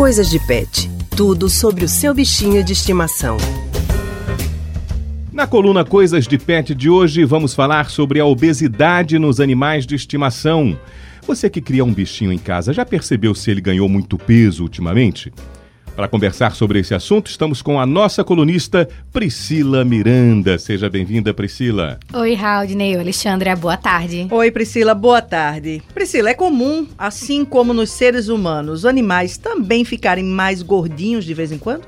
Coisas de Pet. Tudo sobre o seu bichinho de estimação. Na coluna Coisas de Pet de hoje, vamos falar sobre a obesidade nos animais de estimação. Você que cria um bichinho em casa, já percebeu se ele ganhou muito peso ultimamente? Para conversar sobre esse assunto, estamos com a nossa colunista Priscila Miranda. Seja bem-vinda, Priscila. Oi, Raudney. Oi, Alexandra. Boa tarde. Oi, Priscila. Boa tarde. Priscila, é comum, assim como nos seres humanos, os animais também ficarem mais gordinhos de vez em quando?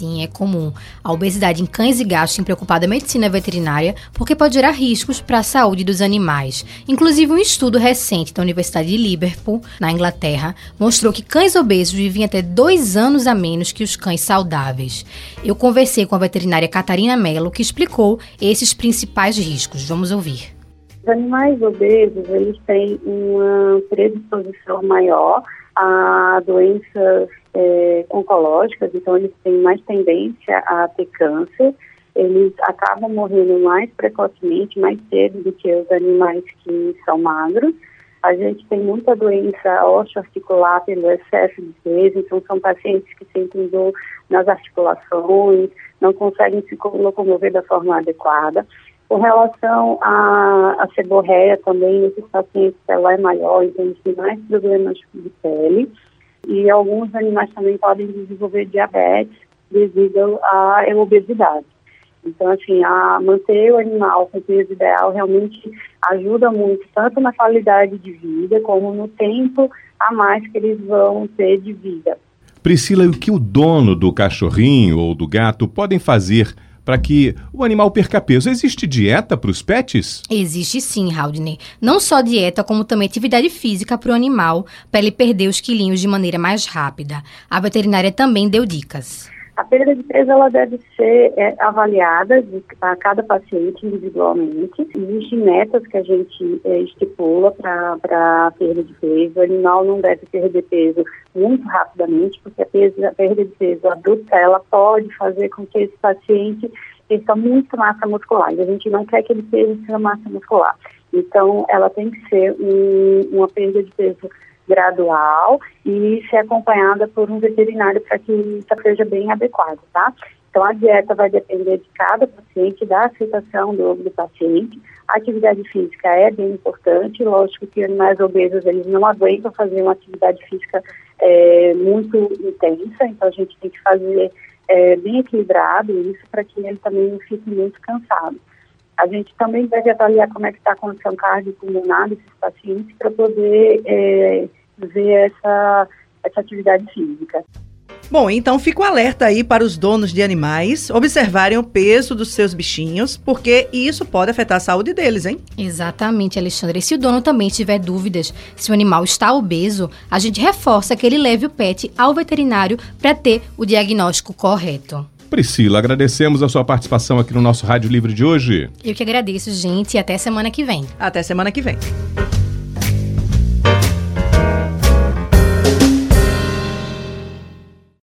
Sim, é comum. A obesidade em cães e gatos tem preocupado a medicina veterinária porque pode gerar riscos para a saúde dos animais. Inclusive, um estudo recente da Universidade de Liverpool, na Inglaterra, mostrou que cães obesos vivem até dois anos a menos que os cães saudáveis. Eu conversei com a veterinária Catarina Mello, que explicou esses principais riscos. Vamos ouvir. Os animais obesos, eles têm uma predisposição maior a doenças é, oncológicas, então eles têm mais tendência a ter câncer, eles acabam morrendo mais precocemente, mais cedo do que os animais que são magros. A gente tem muita doença osteoarticular pelo excesso de peso, então são pacientes que sentem dor nas articulações, não conseguem se locomover da forma adequada. Com relação à, à também, esses pacientes ela é maior, então eles têm mais problemas de pele. E alguns animais também podem desenvolver diabetes devido à obesidade. Então, assim, a manter o animal com peso ideal realmente ajuda muito, tanto na qualidade de vida, como no tempo a mais que eles vão ter de vida. Priscila, o que o dono do cachorrinho ou do gato podem fazer para que o animal perca peso. Existe dieta para os pets? Existe sim, Haldney. Não só dieta, como também atividade física para o animal, para ele perder os quilinhos de maneira mais rápida. A veterinária também deu dicas. A perda de peso ela deve ser é, avaliada a cada paciente individualmente. Existem metas que a gente é, estipula para a perda de peso. O animal não deve perder peso muito rapidamente, porque a, peso, a perda de peso adulta ela pode fazer com que esse paciente perca muito massa muscular. E a gente não quer que ele perca massa muscular. Então, ela tem que ser um, uma perda de peso gradual e ser acompanhada por um veterinário para que isso seja bem adequado, tá? Então, a dieta vai depender de cada paciente, da aceitação do, do paciente. A atividade física é bem importante, lógico que animais obesos, eles não aguentam fazer uma atividade física é, muito intensa, então a gente tem que fazer é, bem equilibrado isso para que ele também não fique muito cansado. A gente também deve avaliar como é que está a condição cardiopulmonar desses pacientes para poder é, ver essa, essa atividade física. Bom, então fico alerta aí para os donos de animais observarem o peso dos seus bichinhos, porque isso pode afetar a saúde deles, hein? Exatamente, Alexandre. E se o dono também tiver dúvidas se o animal está obeso, a gente reforça que ele leve o pet ao veterinário para ter o diagnóstico correto. Priscila, agradecemos a sua participação aqui no nosso Rádio Livre de hoje. Eu que agradeço, gente, e até semana que vem. Até semana que vem.